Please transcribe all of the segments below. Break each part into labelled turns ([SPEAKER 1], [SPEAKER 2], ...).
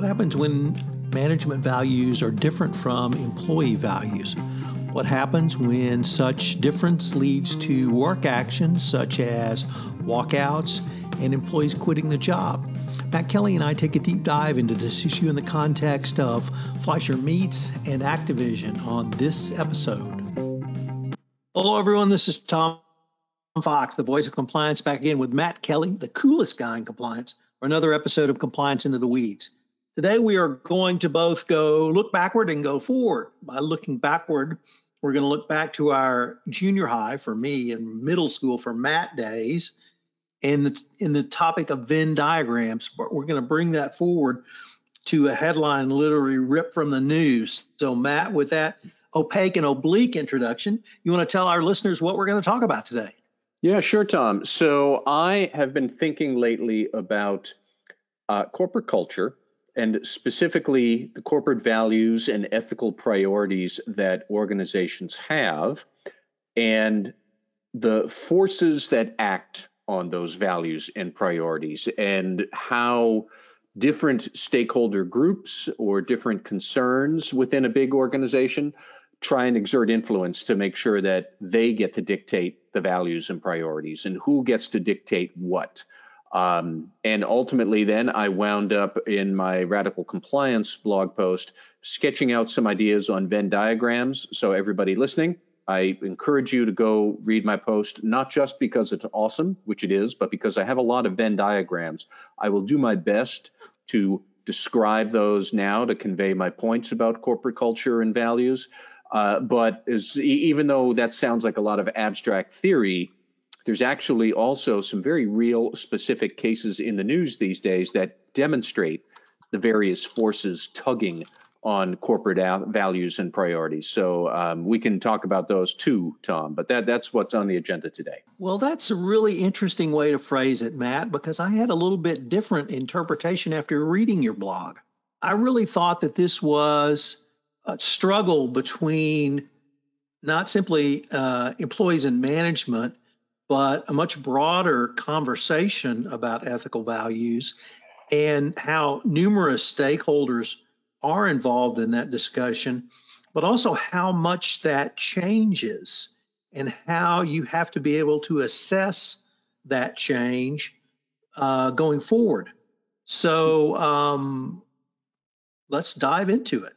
[SPEAKER 1] What happens when management values are different from employee values? What happens when such difference leads to work actions such as walkouts and employees quitting the job? Matt Kelly and I take a deep dive into this issue in the context of Fleischer Meats and Activision on this episode. Hello, everyone. This is Tom Fox, the voice of compliance, back again with Matt Kelly, the coolest guy in compliance, for another episode of Compliance into the Weeds. Today, we are going to both go look backward and go forward. By looking backward, we're going to look back to our junior high for me and middle school for Matt days in the, in the topic of Venn diagrams, but we're going to bring that forward to a headline literally ripped from the news. So, Matt, with that opaque and oblique introduction, you want to tell our listeners what we're going to talk about today?
[SPEAKER 2] Yeah, sure, Tom. So, I have been thinking lately about uh, corporate culture and specifically the corporate values and ethical priorities that organizations have, and the forces that act on those values and priorities, and how different stakeholder groups or different concerns within a big organization try and exert influence to make sure that they get to dictate the values and priorities and who gets to dictate what. Um, and ultimately, then I wound up in my radical compliance blog post sketching out some ideas on Venn diagrams. So, everybody listening, I encourage you to go read my post, not just because it's awesome, which it is, but because I have a lot of Venn diagrams. I will do my best to describe those now to convey my points about corporate culture and values. Uh, but as, even though that sounds like a lot of abstract theory, there's actually also some very real specific cases in the news these days that demonstrate the various forces tugging on corporate values and priorities. So um, we can talk about those too, Tom. But that that's what's on the agenda today.
[SPEAKER 1] Well, that's a really interesting way to phrase it, Matt, because I had a little bit different interpretation after reading your blog. I really thought that this was a struggle between not simply uh, employees and management, but a much broader conversation about ethical values and how numerous stakeholders are involved in that discussion, but also how much that changes and how you have to be able to assess that change uh, going forward. So um, let's dive into it.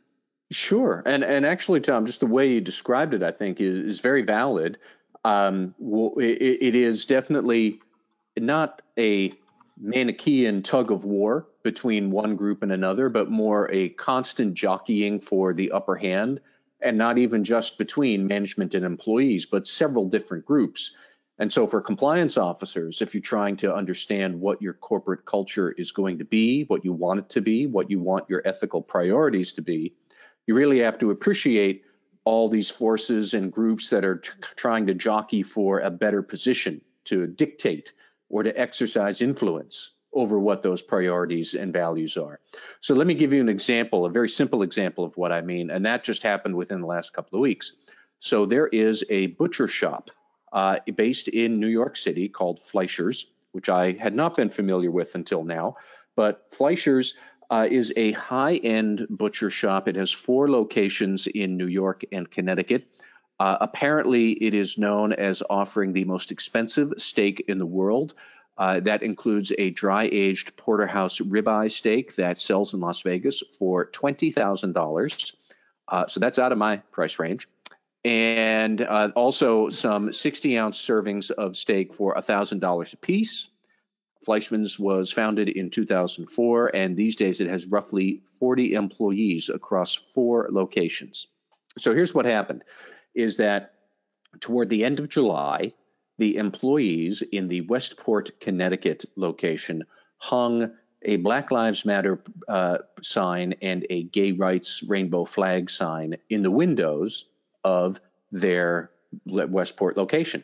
[SPEAKER 2] Sure, and and actually, Tom, just the way you described it, I think is, is very valid um, it, it is definitely not a Manichaean tug of war between one group and another, but more a constant jockeying for the upper hand, and not even just between management and employees, but several different groups. And so, for compliance officers, if you're trying to understand what your corporate culture is going to be, what you want it to be, what you want your ethical priorities to be, you really have to appreciate all these forces and groups that are t- trying to jockey for a better position to dictate or to exercise influence over what those priorities and values are. So let me give you an example, a very simple example of what I mean, and that just happened within the last couple of weeks. So there is a butcher shop uh, based in New York City called Fleischer's, which I had not been familiar with until now. But Fleischer's uh, is a high end butcher shop. It has four locations in New York and Connecticut. Uh, apparently, it is known as offering the most expensive steak in the world. Uh, that includes a dry aged porterhouse ribeye steak that sells in Las Vegas for $20,000. Uh, so that's out of my price range. And uh, also some 60 ounce servings of steak for $1,000 a piece. Fleischmann's was founded in 2004, and these days it has roughly 40 employees across four locations. So here's what happened is that toward the end of July, the employees in the Westport, Connecticut location hung a Black Lives Matter uh, sign and a gay rights rainbow flag sign in the windows of their Westport location.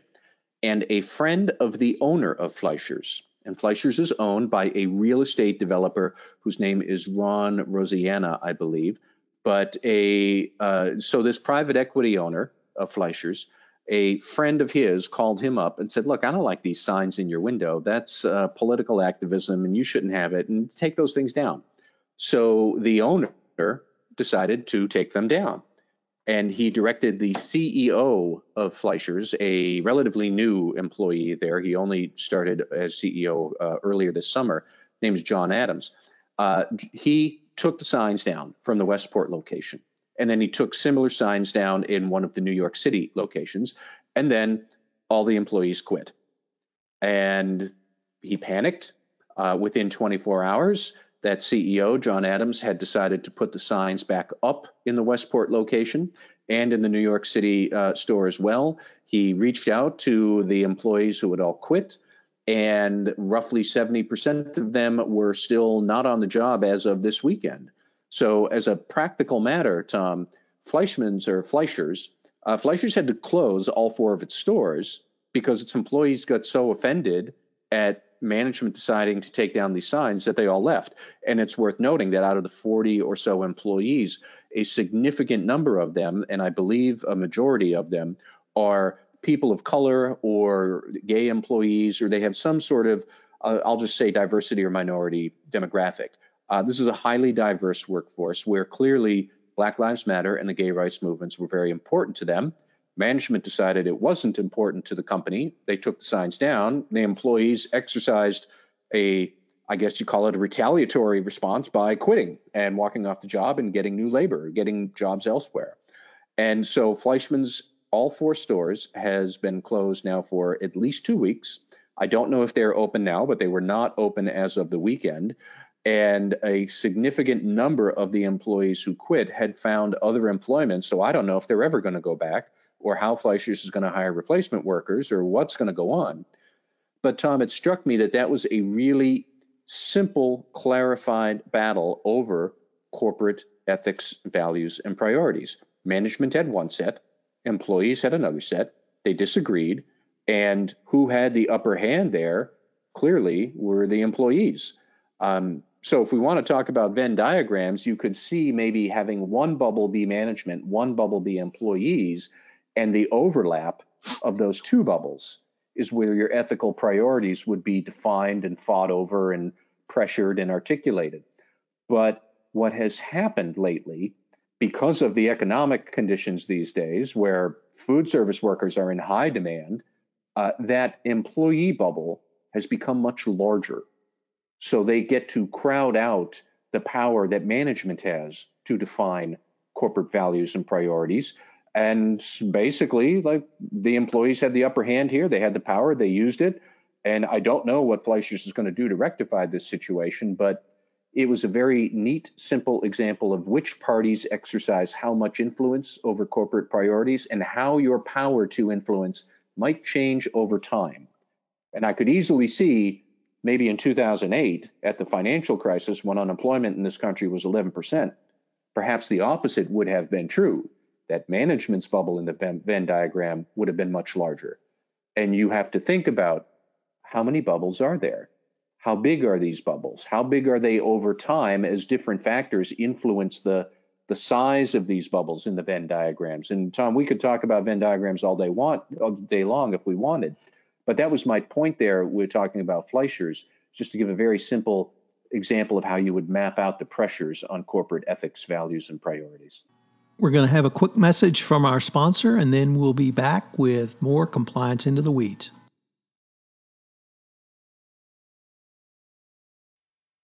[SPEAKER 2] And a friend of the owner of Fleischers, and Fleischers is owned by a real estate developer whose name is Ron Rosianna, I believe. But a uh, so this private equity owner of Fleischers a friend of his called him up and said, Look, I don't like these signs in your window. That's uh, political activism and you shouldn't have it and take those things down. So the owner decided to take them down. And he directed the CEO of Fleischers, a relatively new employee there. He only started as CEO uh, earlier this summer, named is John Adams. Uh, he took the signs down from the Westport location. And then he took similar signs down in one of the New York City locations. And then all the employees quit. And he panicked. Uh, within 24 hours, that CEO, John Adams, had decided to put the signs back up in the Westport location and in the New York City uh, store as well. He reached out to the employees who had all quit, and roughly 70% of them were still not on the job as of this weekend. So, as a practical matter, Tom, Fleischmann's or Fleischers, uh, Fleischers had to close all four of its stores because its employees got so offended at management deciding to take down these signs that they all left. And it's worth noting that out of the 40 or so employees, a significant number of them, and I believe a majority of them, are people of color or gay employees, or they have some sort of, uh, I'll just say, diversity or minority demographic. Uh, this is a highly diverse workforce where clearly Black Lives Matter and the gay rights movements were very important to them. Management decided it wasn't important to the company. They took the signs down. The employees exercised a, I guess you call it a retaliatory response by quitting and walking off the job and getting new labor, getting jobs elsewhere. And so Fleischmann's all four stores has been closed now for at least two weeks. I don't know if they're open now, but they were not open as of the weekend and a significant number of the employees who quit had found other employment. So I don't know if they're ever going to go back or how Fleischers is going to hire replacement workers or what's going to go on. But Tom, it struck me that that was a really simple, clarified battle over corporate ethics, values, and priorities. Management had one set, employees had another set. They disagreed. And who had the upper hand there clearly were the employees. Um, so if we want to talk about Venn diagrams, you could see maybe having one bubble be management, one bubble be employees, and the overlap of those two bubbles is where your ethical priorities would be defined and fought over and pressured and articulated. But what has happened lately, because of the economic conditions these days, where food service workers are in high demand, uh, that employee bubble has become much larger. So they get to crowd out the power that management has to define corporate values and priorities. And basically, like the employees had the upper hand here. They had the power, they used it. And I don't know what Fleischers is going to do to rectify this situation, but it was a very neat, simple example of which parties exercise how much influence over corporate priorities and how your power to influence might change over time. And I could easily see maybe in 2008 at the financial crisis when unemployment in this country was 11%, perhaps the opposite would have been true, that management's bubble in the Venn diagram would have been much larger. And you have to think about how many bubbles are there? How big are these bubbles? How big are they over time as different factors influence the the size of these bubbles in the Venn diagrams. And Tom, we could talk about Venn diagrams all day want all day long if we wanted. But that was my point there. We're talking about Fleischers, just to give a very simple example of how you would map out the pressures on corporate ethics, values, and priorities.
[SPEAKER 1] We're going to have a quick message from our sponsor, and then we'll be back with more compliance into the weeds.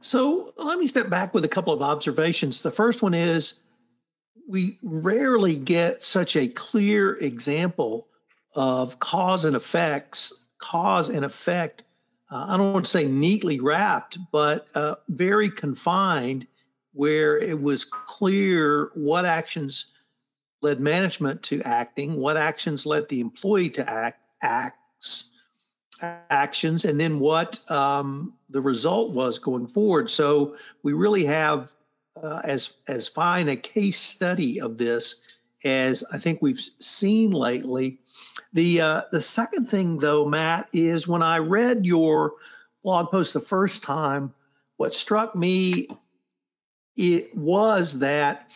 [SPEAKER 1] So let me step back with a couple of observations. The first one is we rarely get such a clear example of cause and effects, cause and effect. Uh, I don't want to say neatly wrapped, but uh, very confined, where it was clear what actions led management to acting, what actions led the employee to act acts actions, and then what um, the result was going forward. So we really have uh, as as fine a case study of this as I think we've seen lately. The uh, the second thing, though, Matt, is when I read your blog post the first time, what struck me it was that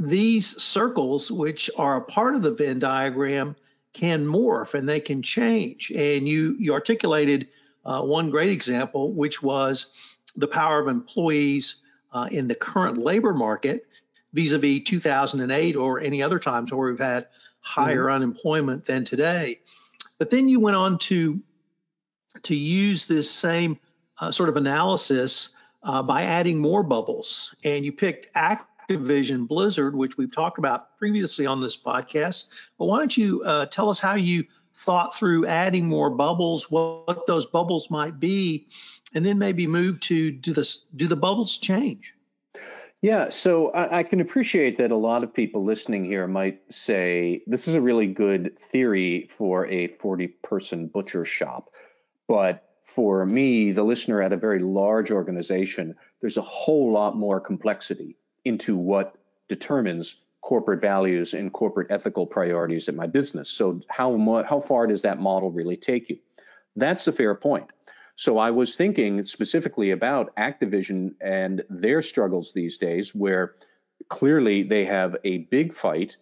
[SPEAKER 1] these circles, which are a part of the Venn diagram, can morph and they can change. And you you articulated uh, one great example, which was the power of employees uh, in the current labor market vis-a-vis 2008 or any other times where we've had higher mm-hmm. unemployment than today. But then you went on to to use this same uh, sort of analysis uh, by adding more bubbles, and you picked act Activision Blizzard, which we've talked about previously on this podcast. But why don't you uh, tell us how you thought through adding more bubbles, what, what those bubbles might be, and then maybe move to do this? Do the bubbles change?
[SPEAKER 2] Yeah, so I, I, can appreciate that a lot of people listening here might say this is a really good theory for a 40 person butcher shop. But for me, the listener at a very large organization, there's a whole lot more complexity into what determines corporate values and corporate ethical priorities at my business. So how how far does that model really take you? That's a fair point. So I was thinking specifically about Activision and their struggles these days where clearly they have a big fight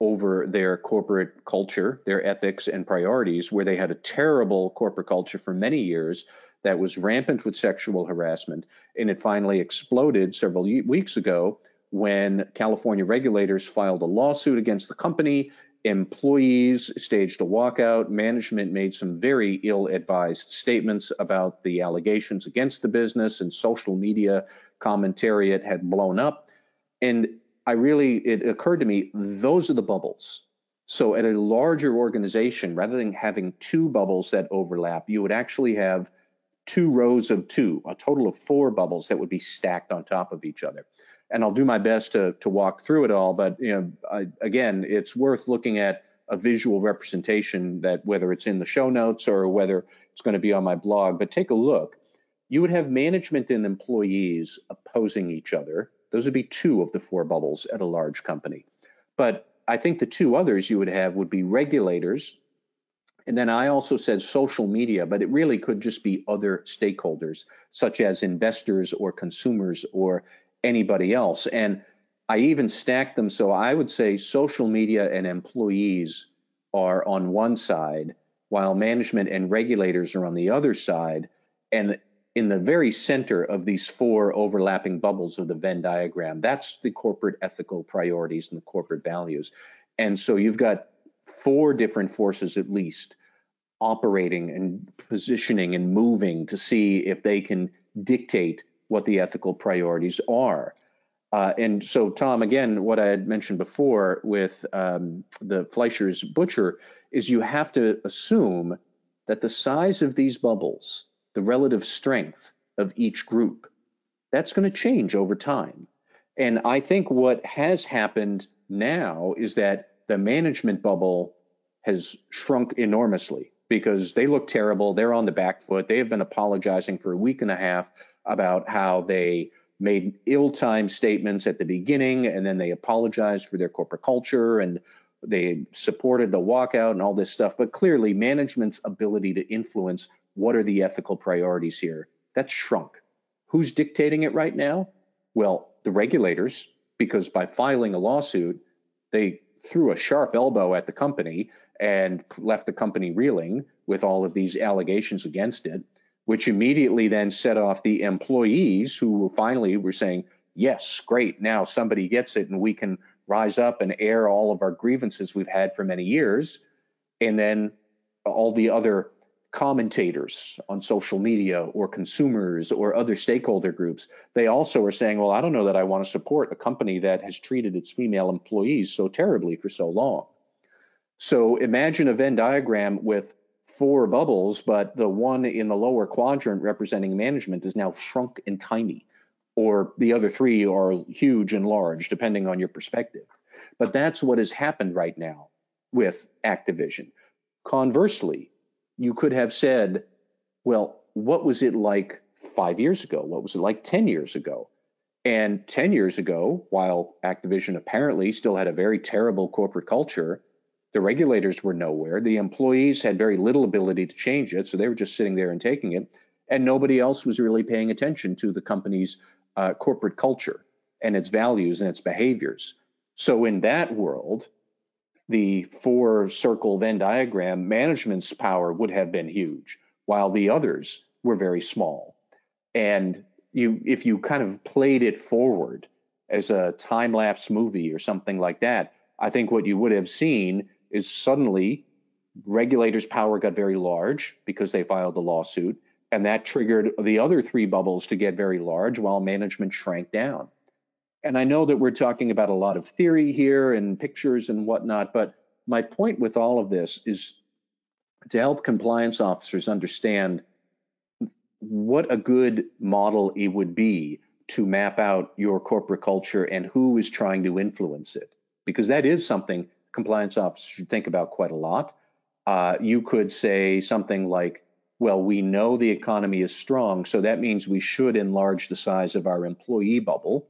[SPEAKER 2] over their corporate culture, their ethics and priorities where they had a terrible corporate culture for many years that was rampant with sexual harassment. And it finally exploded several weeks ago when California regulators filed a lawsuit against the company. Employees staged a walkout. Management made some very ill advised statements about the allegations against the business, and social media commentariat had blown up. And I really, it occurred to me, those are the bubbles. So at a larger organization, rather than having two bubbles that overlap, you would actually have two rows of two, a total of four bubbles that would be stacked on top of each other. And I'll do my best to, to walk through it all, but you know, I, again, it's worth looking at a visual representation that whether it's in the show notes or whether it's going to be on my blog, but take a look. You would have management and employees opposing each other. Those would be two of the four bubbles at a large company. But I think the two others you would have would be regulators and then I also said social media, but it really could just be other stakeholders, such as investors or consumers or anybody else. And I even stacked them. So I would say social media and employees are on one side, while management and regulators are on the other side. And in the very center of these four overlapping bubbles of the Venn diagram, that's the corporate ethical priorities and the corporate values. And so you've got four different forces at least operating and positioning and moving to see if they can dictate what the ethical priorities are. Uh, and so, Tom, again, what I had mentioned before with um, the Fleischer's Butcher is you have to assume that the size of these bubbles, the relative strength of each group, that's going to change over time. And I think what has happened now is that the management bubble has shrunk enormously because they look terrible. They're on the back foot. They have been apologizing for a week and a half about how they made ill-timed statements at the beginning and then they apologized for their corporate culture and they supported the walkout and all this stuff. But clearly, management's ability to influence what are the ethical priorities here that's shrunk. Who's dictating it right now? Well, the regulators, because by filing a lawsuit, they threw a sharp elbow at the company and left the company reeling with all of these allegations against it, which immediately then set off the employees who finally were saying, yes, great, now somebody gets it and we can rise up and air all of our grievances we've had for many years. And then all the other commentators on social media or consumers or other stakeholder groups, they also are saying, well, I don't know that I want to support a company that has treated its female employees so terribly for so long. So imagine a Venn diagram with four bubbles, but the one in the lower quadrant representing management is now shrunk and tiny, or the other three are huge and large, depending on your perspective. But that's what has happened right now with Activision. Conversely, you could have said, well, what was it like five years ago? What was it like 10 years ago? And 10 years ago, while Activision apparently still had a very terrible corporate culture, the regulators were nowhere. The employees had very little ability to change it, so they were just sitting there and taking it. And nobody else was really paying attention to the company's uh, corporate culture and its values and its behaviors. So, in that world, the four circle Venn diagram, management's power would have been huge, while the others were very small. And you, if you kind of played it forward as a time lapse movie or something like that, I think what you would have seen is suddenly regulators' power got very large because they filed the lawsuit, and that triggered the other three bubbles to get very large while management shrank down. And I know that we're talking about a lot of theory here and pictures and whatnot, but my point with all of this is to help compliance officers understand what a good model it would be to map out your corporate culture and who is trying to influence it. Because that is something compliance officers should think about quite a lot. Uh, you could say something like, well, we know the economy is strong, so that means we should enlarge the size of our employee bubble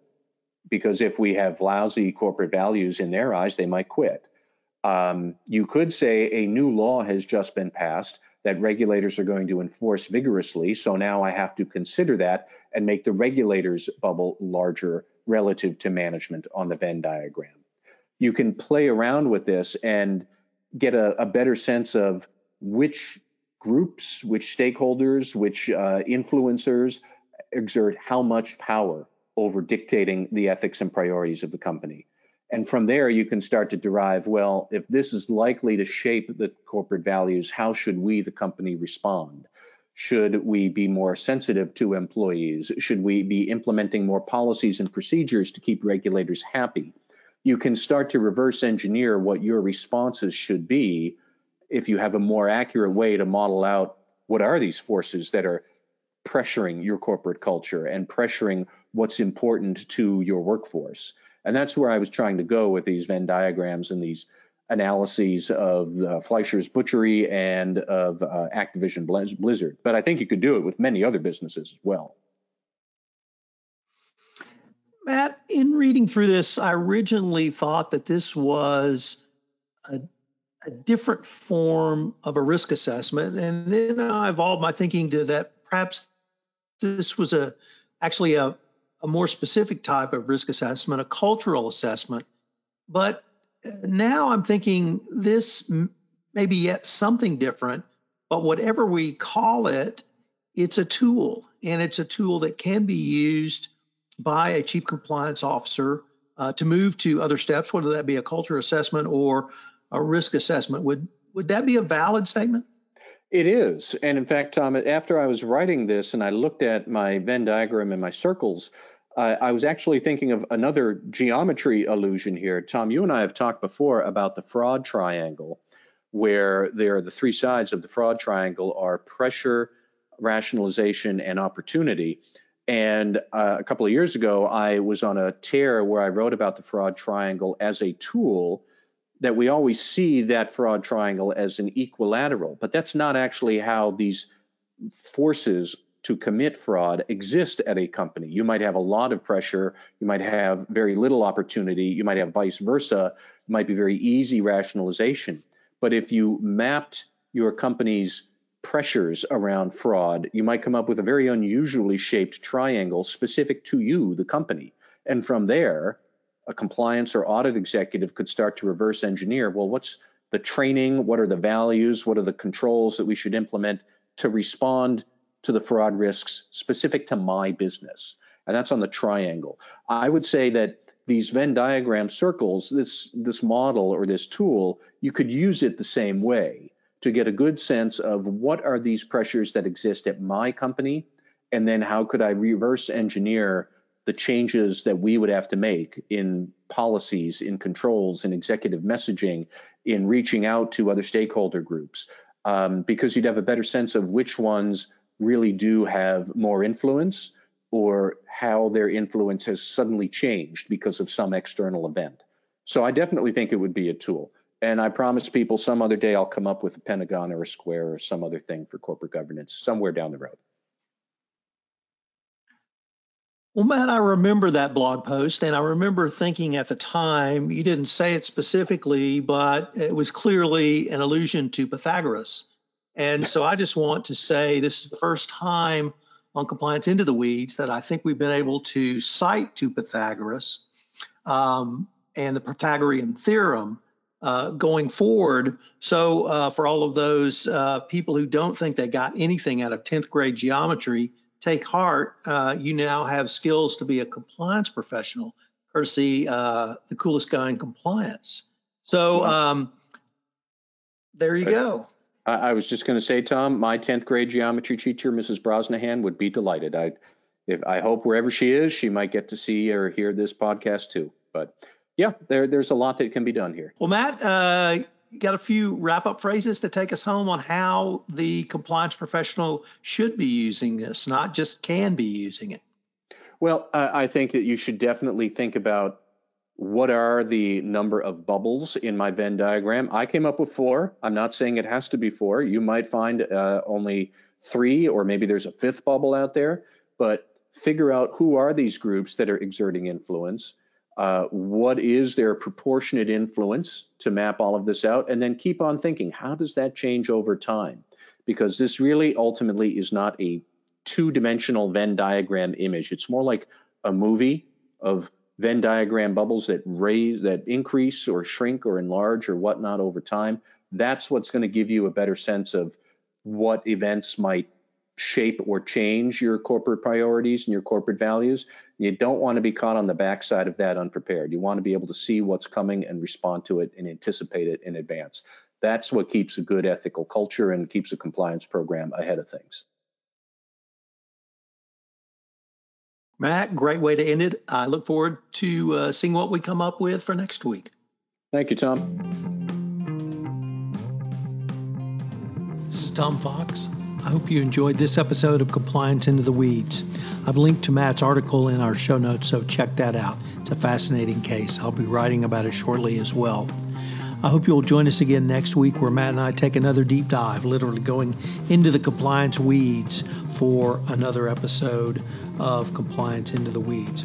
[SPEAKER 2] because if we have lousy corporate values in their eyes, they might quit. Um, you could say a new law has just been passed that regulators are going to enforce vigorously. So now I have to consider that and make the regulators' bubble larger relative to management on the Venn diagram. You can play around with this and get a, a better sense of which groups, which stakeholders, which uh, influencers exert how much power over dictating the ethics and priorities of the company. And from there, you can start to derive well, if this is likely to shape the corporate values, how should we, the company, respond? Should we be more sensitive to employees? Should we be implementing more policies and procedures to keep regulators happy? You can start to reverse engineer what your responses should be if you have a more accurate way to model out what are these forces that are pressuring your corporate culture and pressuring what's important to your workforce. And that's where I was trying to go with these Venn diagrams and these analyses of uh, Fleischer's Butchery and of uh, Activision Blizzard. But I think you could do it with many other businesses as well.
[SPEAKER 1] Matt, in reading through this, I originally thought that this was a, a different form of a risk assessment. And then I evolved my thinking to that perhaps this was a actually a, a more specific type of risk assessment, a cultural assessment. But now I'm thinking this may be yet something different, but whatever we call it, it's a tool, and it's a tool that can be used by a chief compliance officer uh, to move to other steps, whether that be a culture assessment or a risk assessment. Would would that be a valid statement?
[SPEAKER 2] It is. And in fact, Tom, after I was writing this and I looked at my Venn diagram and my circles, uh, I was actually thinking of another geometry illusion here. Tom, you and I have talked before about the fraud triangle, where there the three sides of the fraud triangle are pressure, rationalization, and opportunity. And uh, a couple of years ago, I was on a tear where I wrote about the fraud triangle as a tool that we always see that fraud triangle as an equilateral, but that's not actually how these forces to commit fraud exist at a company. You might have a lot of pressure, you might have very little opportunity, you might have vice versa, it might be very easy rationalization. But if you mapped your company's pressures around fraud, you might come up with a very unusually shaped triangle specific to you, the company. And from there, a compliance or audit executive could start to reverse engineer well, what's the training? What are the values? What are the controls that we should implement to respond to the fraud risks specific to my business? And that's on the triangle. I would say that these Venn diagram circles, this, this model or this tool, you could use it the same way to get a good sense of what are these pressures that exist at my company, and then how could I reverse engineer the changes that we would have to make in policies, in controls, in executive messaging, in reaching out to other stakeholder groups, um, because you'd have a better sense of which ones really do have more influence or how their influence has suddenly changed because of some external event. So I definitely think it would be a tool. And I promise people some other day I'll come up with a pentagon or a square or some other thing for corporate governance somewhere down the road.
[SPEAKER 1] Well, Matt, I remember that blog post, and I remember thinking at the time, you didn't say it specifically, but it was clearly an allusion to Pythagoras. And so I just want to say this is the first time on Compliance Into the Weeds that I think we've been able to cite to Pythagoras um, and the Pythagorean theorem uh, going forward. So, uh, for all of those uh, people who don't think they got anything out of 10th grade geometry, take heart. Uh, you now have skills to be a compliance professional, courtesy uh, the coolest guy in compliance. So, um, there you go.
[SPEAKER 2] I, was just going to say, Tom, my 10th grade geometry teacher, Mrs. Brosnahan, would be delighted. I, if I hope wherever she is, she might get to see or hear this podcast too. But yeah, there, there's a lot that can be done here.
[SPEAKER 1] Well, Matt, uh, got a few wrap up phrases to take us home on how the compliance professional should be using this, not just can be using it.
[SPEAKER 2] Well, I think that you should definitely think about what are the number of bubbles in my Venn diagram? I came up with four. I'm not saying it has to be four. You might find uh, only three, or maybe there's a fifth bubble out there. But figure out who are these groups that are exerting influence. Uh, what is their proportionate influence to map all of this out? And then keep on thinking how does that change over time? Because this really ultimately is not a two dimensional Venn diagram image. It's more like a movie of Venn diagram bubbles that raise, that increase or shrink or enlarge or whatnot over time. That's what's going to give you a better sense of what events might shape or change your corporate priorities and your corporate values. You don't want to be caught on the backside of that unprepared. You want to be able to see what's coming and respond to it and anticipate it in advance. That's what keeps a good ethical culture and keeps a compliance program ahead of things.
[SPEAKER 1] Matt, great way to end it. I look forward to uh, seeing what we come up with for next week.
[SPEAKER 2] Thank you, Tom.
[SPEAKER 1] This is Tom Fox. I hope you enjoyed this episode of Compliance Into the Weeds. I've linked to Matt's article in our show notes, so check that out. It's a fascinating case. I'll be writing about it shortly as well. I hope you'll join us again next week where Matt and I take another deep dive, literally going into the compliance weeds for another episode of Compliance Into the Weeds.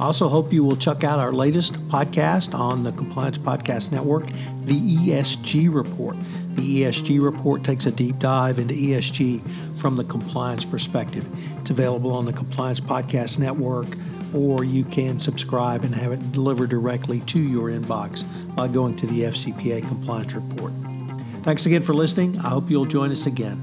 [SPEAKER 1] I also hope you will check out our latest podcast on the Compliance Podcast Network, the ESG Report. The ESG Report takes a deep dive into ESG from the compliance perspective. It's available on the Compliance Podcast Network, or you can subscribe and have it delivered directly to your inbox by going to the FCPA Compliance Report. Thanks again for listening. I hope you'll join us again.